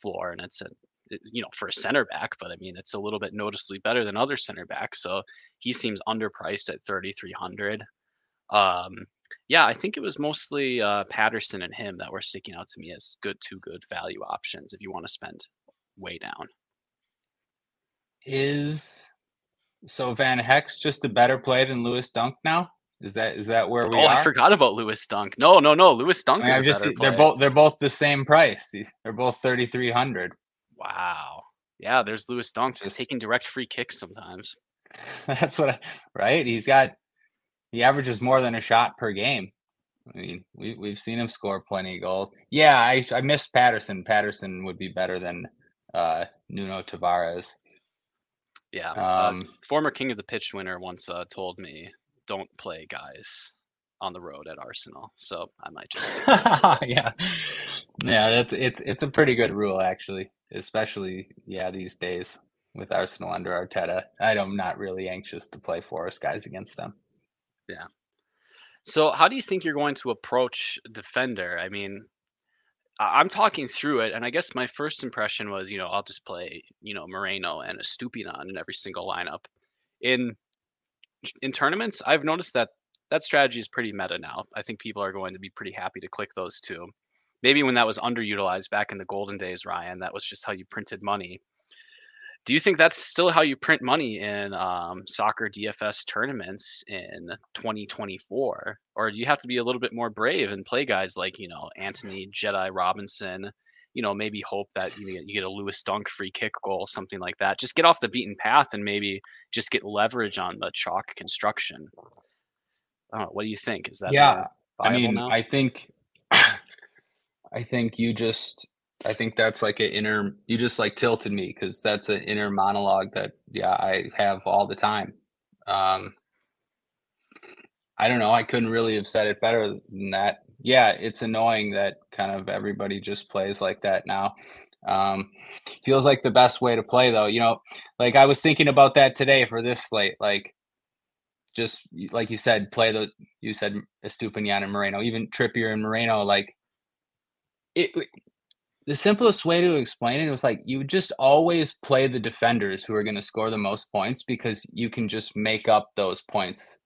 floor, and it's a you know for a center back, but I mean it's a little bit noticeably better than other center backs. So he seems underpriced at 3,300. Um, yeah, I think it was mostly uh, Patterson and him that were sticking out to me as good two good value options if you want to spend way down. Is so Van Hecke's just a better play than Lewis Dunk now. Is that is that where we oh, are? I forgot about Lewis Dunk. No, no, no. Lewis Dunk I mean, is just they're both they're both the same price. They're both thirty three hundred. Wow. Yeah, there's Lewis Dunk just taking direct free kicks sometimes. <laughs> That's what I, right. He's got he averages more than a shot per game. I mean, we we've seen him score plenty of goals. Yeah, I I missed Patterson. Patterson would be better than uh, Nuno Tavares. Yeah. Uh, um, uh, former King of the Pitch winner once uh, told me, "Don't play guys on the road at Arsenal." So I might just. <laughs> yeah, yeah. That's it's it's a pretty good rule actually, especially yeah these days with Arsenal under Arteta. I'm not really anxious to play Forest guys against them. Yeah. So how do you think you're going to approach defender? I mean, I'm talking through it, and I guess my first impression was, you know, I'll just play, you know, Moreno and a Estupiñán in every single lineup. In in tournaments, I've noticed that that strategy is pretty meta now. I think people are going to be pretty happy to click those two. Maybe when that was underutilized back in the golden days, Ryan, that was just how you printed money do you think that's still how you print money in um, soccer DFS tournaments in 2024, or do you have to be a little bit more brave and play guys like you know Antonee Jedi Robinson? You know, maybe hope that you get, you get a Lewis Dunk free kick goal, something like that. Just get off the beaten path and maybe just get leverage on the chalk construction. Know. What do you think? Is that yeah? I mean, now? I think <clears throat> I think you just I think that's like an inner. You just like tilted me because that's an inner monologue that yeah I have all the time. Um, I don't know. I couldn't really have said it better than that. Yeah, it's annoying that kind of everybody just plays like that now. Um, feels like the best way to play though. You know, like I was thinking about that today for this slate. Like, just like you said, play the. You said Estupiñán and Moreno, even Trippier and Moreno. Like, it the simplest way to explain it was like you just always play the defenders who are going to score the most points because you can just make up those points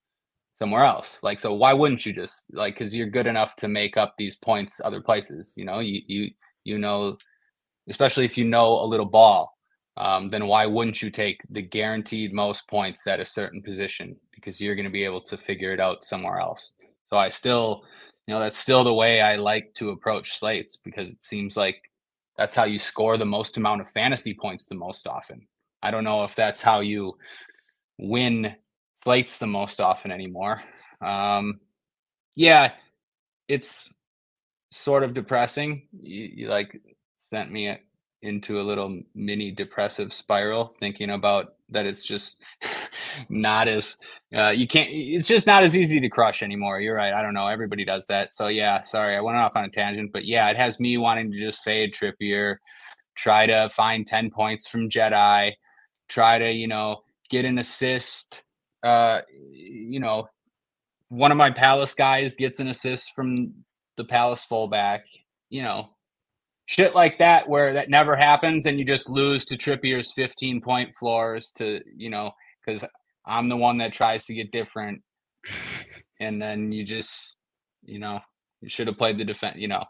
somewhere else. Like so why wouldn't you just like cuz you're good enough to make up these points other places, you know? You you you know especially if you know a little ball. Um, then why wouldn't you take the guaranteed most points at a certain position because you're going to be able to figure it out somewhere else. So I still you know that's still the way I like to approach slates because it seems like that's how you score the most amount of fantasy points the most often. I don't know if that's how you win slates the most often anymore. Um, yeah, it's sort of depressing. You, you like sent me into a little mini depressive spiral thinking about that it's just <laughs> not as uh, you can't it's just not as easy to crush anymore. You're right. I don't know. Everybody does that. So yeah sorry. I went off on a tangent but yeah it has me wanting to just fade trippier try to find 10 points from jedi try to you know get an assist uh you know one of my palace guys gets an assist from the palace fullback you know shit like that where that never happens and you just lose to Trippier's 15 point floors to, you know, because I'm the one that tries to get different. <laughs> And then you just, you know, you should have played the defense, you know,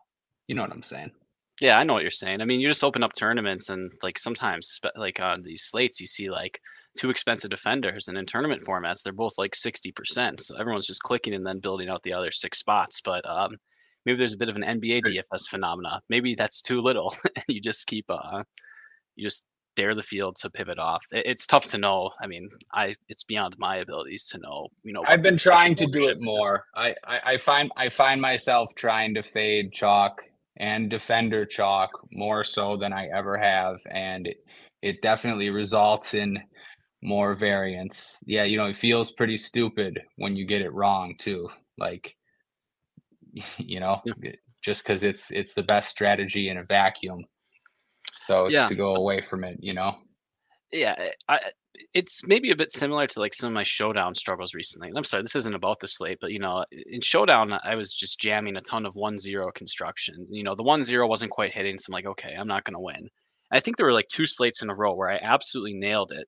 you know what I'm saying. Yeah, I know what you're saying. I mean, you just open up tournaments and like sometimes like on these slates, you see like two expensive defenders and in tournament formats, they're both like 60%. So everyone's just clicking and then building out the other six spots. But um, maybe there's a bit of an NBA DFS phenomena. Maybe that's too little, <laughs> and you just keep uh, you just dare the field to pivot off. It's tough to know. I mean, I it's beyond my abilities to know. You know, I've been trying to do it more. I, I I find I find myself trying to fade chalk and defender chalk more so than I ever have, and it, it definitely results in more variance. Yeah, you know, it feels pretty stupid when you get it wrong too. Like <laughs> you know, yeah. just because it's it's the best strategy in a vacuum. So yeah. to go away from it, you know. Yeah, eh, I, it's maybe a bit similar to like some of my showdown struggles recently. I'm sorry, this isn't about the slate, but you know, in showdown, I was just jamming a ton of one zero construction. You know, the one zero wasn't quite hitting, so I'm like, okay, I'm not gonna win. I think there were like two slates in a row where I absolutely nailed it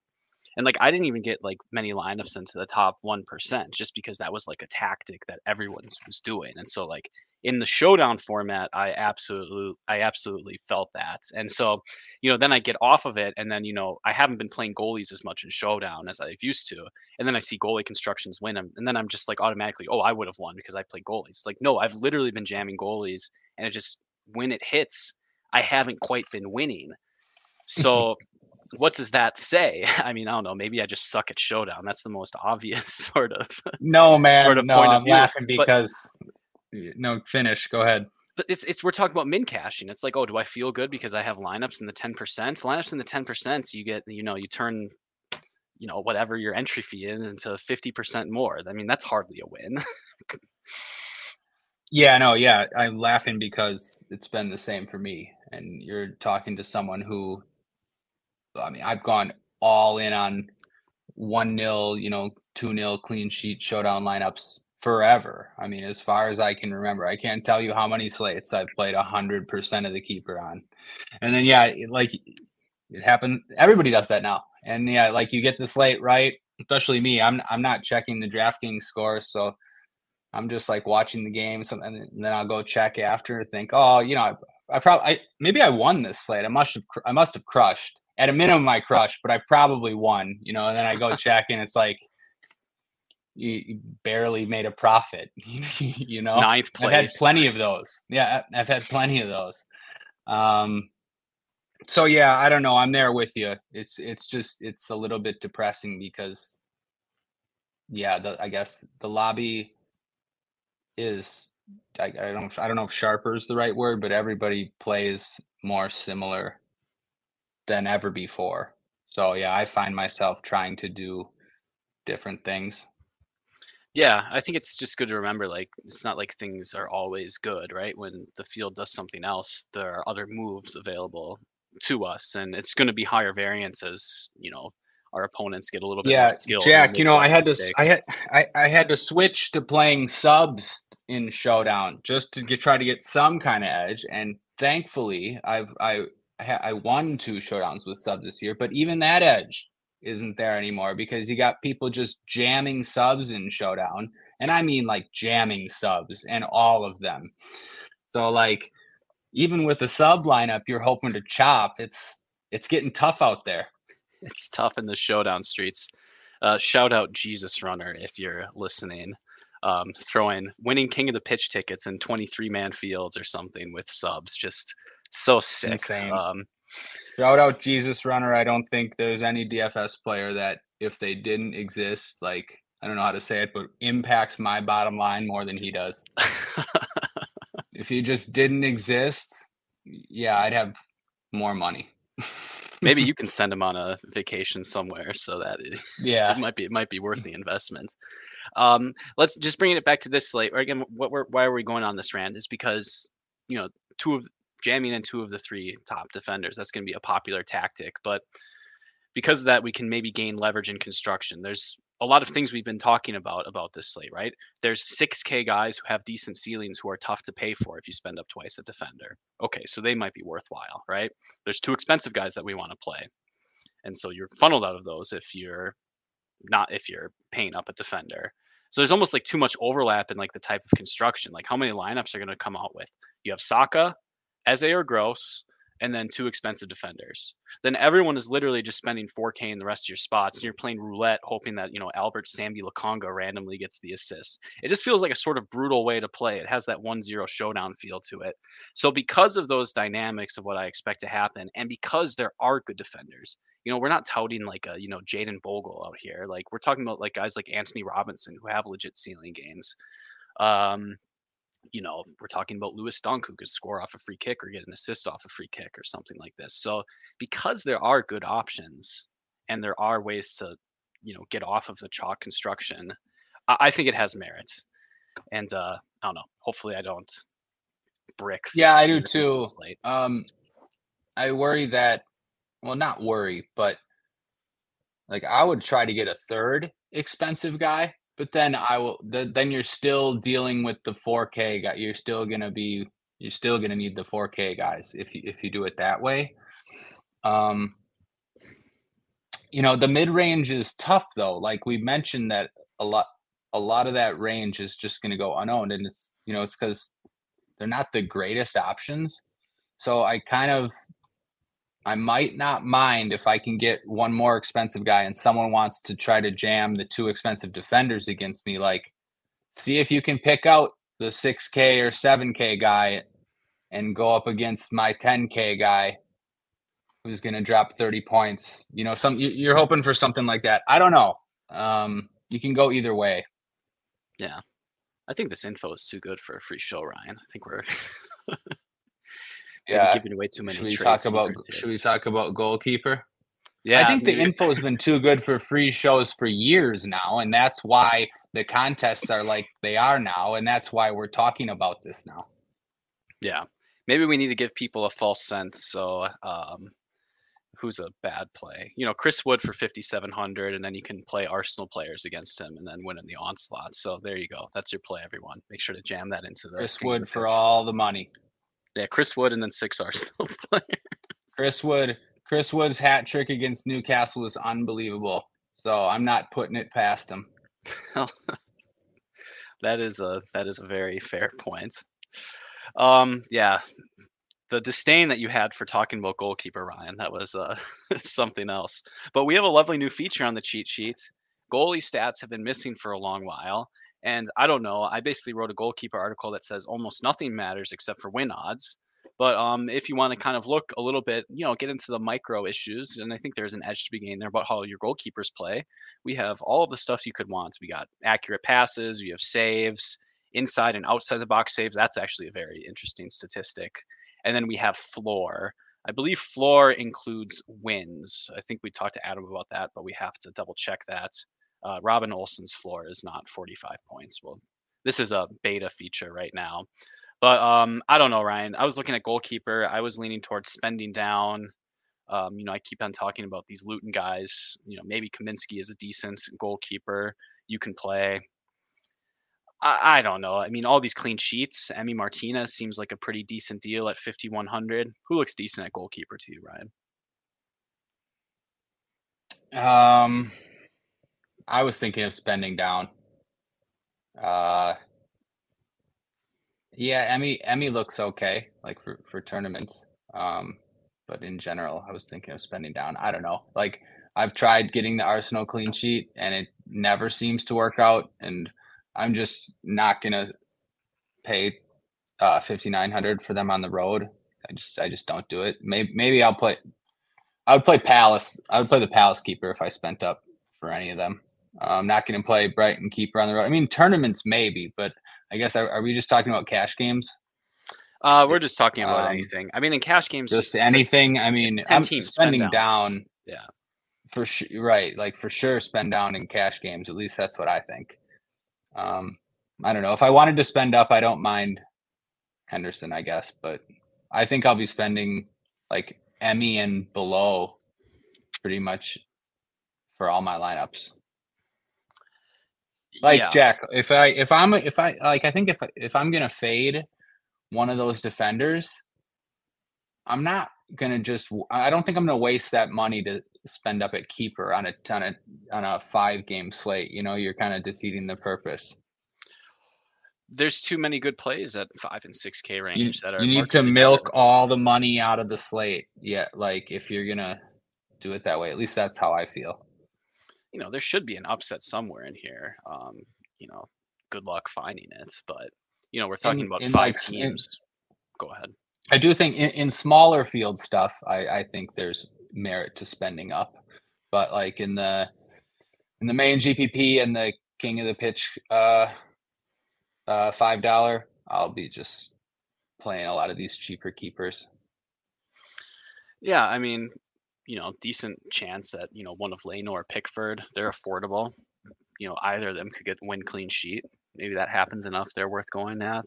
and like I didn't even get like many lineups into the top one percent just because that was like a tactic that everyone was doing. And so like in the showdown format, I absolutely I absolutely felt that. And so, you know, then I get off of it and then, you know, I haven't been playing goalies as much in showdown as I've used to. And then I see goalie constructions win them. And then I'm just like automatically, oh, I would have won because I play goalies. It's like, no, I've literally been jamming goalies and it just when it hits, I haven't quite been winning. <laughs> So what does that say? <laughs> I mean, I don't know. Maybe I just suck at showdown. That's the most obvious <laughs> sort of. No, man. Sort of no, I'm laughing because. But, no, finish. Go ahead. But it's it's we're talking about min cashing. It's like, oh, do I feel good because I have lineups in the ten percent? Lineups in the ten percent, you get you know you turn, you know whatever your entry fee is into fifty percent more. I mean, that's hardly a win. <laughs> yeah, no, yeah, I'm laughing because it's been the same for me, and you're talking to someone who I mean, I've gone all in on one nil, you know, two nil clean sheet showdown lineups forever. I mean, as far as I can remember, I can't tell you how many slates I've played hundred percent of the keeper on. And then yeah, like it happened. Everybody does that now. And yeah, like you get the slate right, especially me. I'm I'm not checking the DraftKings score, so I'm just like watching the game. Something, and then I'll go check after. Think, oh, you know, I, I probably maybe I won this slate. I must have I must have crushed at a minimum. I crushed, but I probably won. You know, and then I go <laughs> check, and it's like you, barely made a profit. <laughs> you know, ninth place. I've had plenty of those. Yeah, I've had plenty of those. Um, so yeah, I don't know. I'm there with you. It's it's just it's a little bit depressing because, yeah, the, I guess the lobby is I, I don't I don't know if sharper is the right word, but everybody plays more similar than ever before. So yeah, I find myself trying to do different things. Yeah, I think it's just good to remember like it's not like things are always good, right? When the field does something else, there are other moves available to us and it's going to be higher variance as, you know, our opponents get a little bit yeah, Jack, you know, I had to I had I, I had to switch to playing subs in showdown just to get, try to get some kind of edge and thankfully I've I I won two showdowns with subs this year, but even that edge isn't there anymore because you got people just jamming subs in showdown and i mean like jamming subs and all of them. So like even with the sub lineup you're hoping to chop. It's it's getting tough out there. It's tough in the showdown streets. Uh, shout out jesus runner if you're listening. Um, throwing winning king of the pitch tickets in 23 man fields or something with subs just so sick um, Shout out Jesus Runner. I don't think there's any DFS player that if they didn't exist, like I don't know how to say it, but impacts my bottom line more than he does. <laughs> if he just didn't exist, yeah, I'd have more money. <laughs> Maybe you can send him on a vacation somewhere so that it, yeah, it might be it might be worth the investment. Um, let's just bring it back to this slate. Or again, what we're why are we going on this rant is because you know two of jamming in two of the three top defenders. That's going to be a popular tactic. But because of that, we can maybe gain leverage in construction. There's a lot of things we've been talking about about this slate, right? There's 6K guys who have decent ceilings who are tough to pay for if you spend up twice a defender. Okay, so they might be worthwhile, right? There's two expensive guys that we want to play. And so you're funneled out of those if you're not if you're paying up a defender. So there's almost like too much overlap in like the type of construction. Like how many lineups are going to come out with? You have Saka, Eze or Gross, and then two expensive defenders. Then everyone is literally just spending 4K in the rest of your spots, and you're playing roulette, hoping that you know Albert Sambi Lokonga randomly gets the assist. It just feels like a sort of brutal way to play. It has that 1-0 showdown feel to it. So because of those dynamics of what I expect to happen, and because there are good defenders, you know, we're not touting like a you know Jayden Bogle out here. Like we're talking about like guys like Antonee Robinson who have legit ceiling games. Um, you know, we're talking about Lewis Dunk who could score off a free kick or get an assist off a free kick or something like this. So because there are good options and there are ways to, you know, get off of the chalk construction, I, I think it has merit. And uh, I don't know. Hopefully, I don't brick. Yeah, I do too. Um, I worry that, well, not worry, but like I would try to get a third expensive guy but then I will. The, then you're still dealing with the 4K guy. You're still gonna be. You're still gonna need the 4K guys if you if you do it that way. Um, you know the mid range is tough though. Like we mentioned that a lot. A lot of that range is just gonna go unowned, and it's you know it's because they're not the greatest options. So I kind of I might not mind if I can get one more expensive guy and someone wants to try to jam the two expensive defenders against me. Like, see if you can pick out the 6K or 7K guy and go up against my 10K guy who's going to drop 30 points. You know, some you're hoping for something like that. I don't know. Um, you can go either way. Yeah. I think this info is too good for a free show, Ryan. I think we're <laughs> yeah. giving away too many. Should we talk about? Should we talk about goalkeeper? Yeah, I think the info has been too good for free shows for years now, and that's why the contests are like they are now, and that's why we're talking about this now. Yeah, maybe we need to give people a false sense. So, um, who's a bad play? You know, Chris Wood for 5,700, and then you can play Arsenal players against him and then win in the onslaught. So there you go. That's your play, everyone. Make sure to jam that into the Chris Wood for all the money. Yeah, Chris Wood and then six Arsenal <laughs> players. Chris Wood. Chris Wood's hat trick against Newcastle is unbelievable. So I'm not putting it past him. <laughs> that is a that is a very fair point. Um, yeah, the disdain that you had for talking about goalkeeper Ryan, that was uh, <laughs> something else. But we have a lovely new feature on the cheat sheet. Goalie stats have been missing for a long while. And I don't know. I basically wrote a goalkeeper article that says almost nothing matters except for win odds. But um, if you want to kind of look a little bit, you know, get into the micro issues, and I think there's an edge to be gained there about how your goalkeepers play. We have all of the stuff you could want. We got accurate passes, we have saves, inside and outside the box saves. That's actually a very interesting statistic. And then we have floor. I believe floor includes wins. I think we talked to Adam about that, but we have to double check that. Uh, Robin Olsen's floor is not 45 points. Well, this is a beta feature right now. But um, I don't know, Ryan. I was looking at goalkeeper. I was leaning towards spending down. Um, you know, I keep on talking about these Luton guys. You know, maybe Kaminski is a decent goalkeeper. You can play. I, I don't know. I mean, all these clean sheets. Emi Martinez seems like a pretty decent deal at 5,100. Who looks decent at goalkeeper to you, Ryan? Um, I was thinking of spending down. Uh, yeah, Emi Emi looks okay, like for for tournaments. Um, but in general, I was thinking of spending down. I don't know. Like I've tried getting the Arsenal clean sheet, and it never seems to work out. And I'm just not gonna pay uh, fifty nine hundred for them on the road. I just I just don't do it. Maybe maybe I'll play. I would play Palace. I would play the Palace keeper if I spent up for any of them. I'm not going to play Brighton keeper on the road. I mean tournaments maybe, but I guess are, are we just talking about cash games? Uh, we're just talking about um, anything. I mean, in cash games, just, anything. I mean, I'm spending down. down. Yeah, for sure. Right, like for sure, spend down in cash games. At least that's what I think. Um, I don't know. If I wanted to spend up, I don't mind Henderson, I guess, but I think I'll be spending like Emi and below pretty much for all my lineups. Like yeah. Jack, if I if I'm if I like I think if if I'm gonna fade one of those defenders, I'm not gonna just I don't think I'm gonna waste that money to spend up at keeper on a on a on a five game slate. You know, you're kind of defeating the purpose. There's too many good plays at five and six K range you, that are. You need to milk all the money out of the slate. Yeah, like if you're gonna do it that way, at least that's how I feel. You know, there should be an upset somewhere in here. Um, you know, good luck finding it, but you know, we're talking in, about in five like, teams. In, Go ahead. I do think in, in smaller field stuff, I, I think there's merit to spending up, but like in the in the main GPP and the king of the pitch, uh, uh, five dollar, I'll be just playing a lot of these cheaper keepers. Yeah, I mean, you know, decent chance that you know one of Leno or Pickford, they're affordable. You know, either of them could get win clean sheet. Maybe that happens enough. They're worth going at.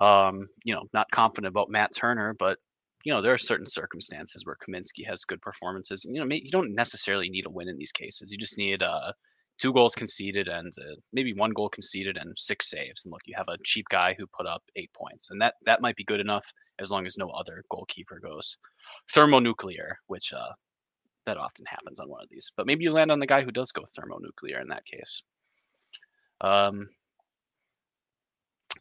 Um, you know, not confident about Matt Turner, but you know, there are certain circumstances where Kaminski has good performances. You know, you don't necessarily need a win in these cases. You just need uh, two goals conceded and uh, maybe one goal conceded and six saves. And look, you have a cheap guy who put up eight points, and that that might be good enough as long as no other goalkeeper goes thermonuclear, which uh, that often happens on one of these. But maybe you land on the guy who does go thermonuclear in that case. Um,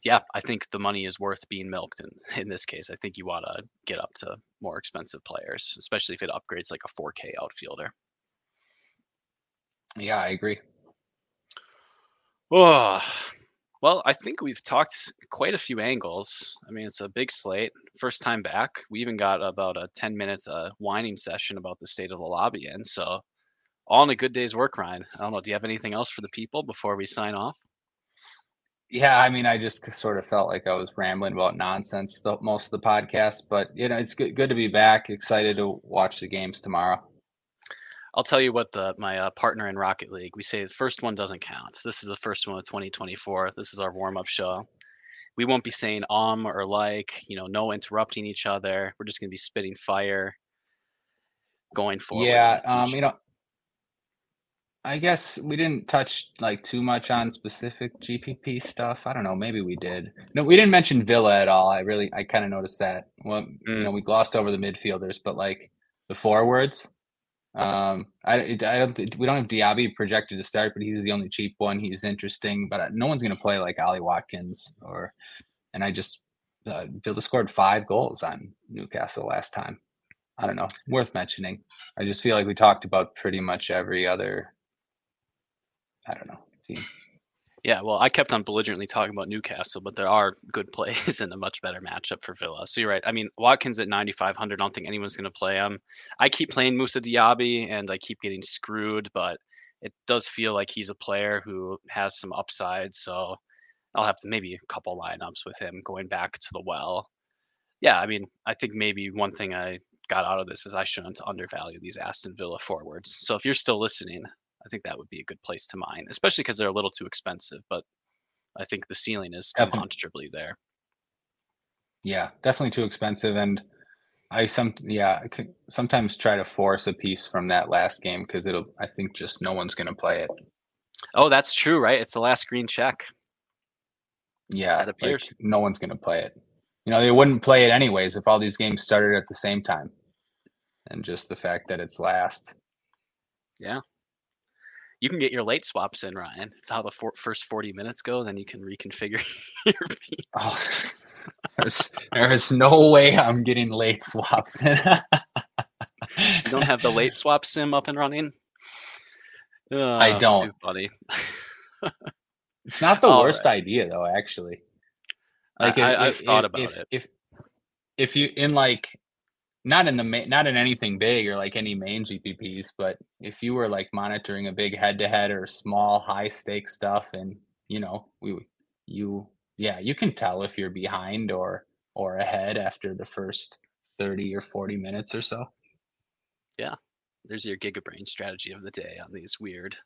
yeah, I think the money is worth being milked in, <laughs> in this case. I think you want to get up to more expensive players, especially if it upgrades like a 4K outfielder. Yeah, I agree. <sighs> Oh, well, I think we've talked quite a few angles. I mean, it's a big slate. First time back. We even got about a 10 minutes uh, whining session about the state of the lobby in. So, all in a good day's work, Ryan. I don't know. Do you have anything else for the people before we sign off? Yeah, I mean, I just sort of felt like I was rambling about nonsense the, most of the podcast, but you know, it's good good to be back. Excited to watch the games tomorrow. I'll tell you what the my uh, partner in Rocket League. We say the first one doesn't count. So this is the first one of 2024. This is our warm up show. We won't be saying um or like. You know, no interrupting each other. We're just gonna be spitting fire. going forward. Yeah, um, you know, I guess we didn't touch like too much on specific GPP stuff. I don't know. Maybe we did. No, we didn't mention Villa at all. I really, I kind of noticed that. Well, mm. you know, we glossed over the midfielders, but like the forwards. Um, I, I don't. We don't have Diaby projected to start, but he's the only cheap one. He's interesting, but uh, no one's going to play like Ollie Watkins or. And I just uh, Villa scored five goals on Newcastle last time. I don't know. Worth mentioning. I just feel like we talked about pretty much every other I don't know. Team. Yeah, well, I kept on belligerently talking about Newcastle, but there are good plays <laughs> and a much better matchup for Villa. So you're right. I mean, Watkins at 9,500. I don't think anyone's going to play him. I keep playing Moussa Diaby, and I keep getting screwed, but it does feel like he's a player who has some upside. So I'll have to maybe a couple lineups with him going back to the well. Yeah, I mean, I think maybe one thing I got out of this is I shouldn't undervalue these Aston Villa forwards. So if you're still listening, I think that would be a good place to mine, especially because they're a little too expensive. But I think the ceiling is demonstrably there. Yeah, definitely too expensive, and I some yeah I sometimes try to force a piece from that last game because it'll I think just no one's going to play it. Oh, that's true, right? It's the last green check. Yeah, like no one's going to play it. You know, they wouldn't play it anyways if all these games started at the same time, and just the fact that it's last. Yeah, you can get your late swaps in, Ryan. How the for- first 40 minutes go, then you can reconfigure <laughs> your piece. Oh, there's, there's no way I'm getting late swaps in. you don't have the late <laughs> swap sim up and running? Oh, I don't. Buddy. <laughs> it's not the All worst right. idea, though, actually. Like, I, if, I, I've if, thought about if, it. If, if you, in like not in the not in anything big or like any main GPPs, but if you were like monitoring a big head to head or small high stake stuff, and you know we you yeah you can tell if you're behind or or ahead after the first thirty or forty minutes or so. Yeah, there's your gigabrain strategy of the day on these weird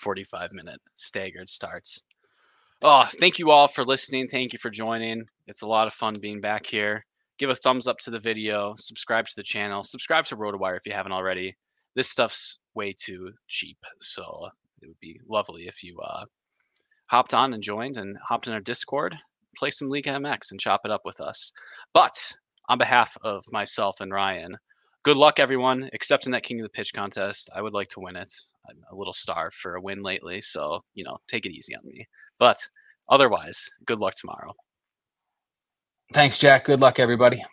forty-five minute staggered starts. Oh, thank you all for listening. Thank you for joining. It's a lot of fun being back here give a thumbs up to the video, subscribe to the channel, subscribe to RotoWire if you haven't already. This stuff's way too cheap, so it would be lovely if you uh, hopped on and joined and hopped in our Discord, play some League MX and chop it up with us. But on behalf of myself and Ryan, good luck everyone, except in that King of the Pitch contest. I would like to win it. I'm a little starved for a win lately, so you know, take it easy on me. But otherwise, good luck tomorrow. Thanks, Jack. Good luck, everybody.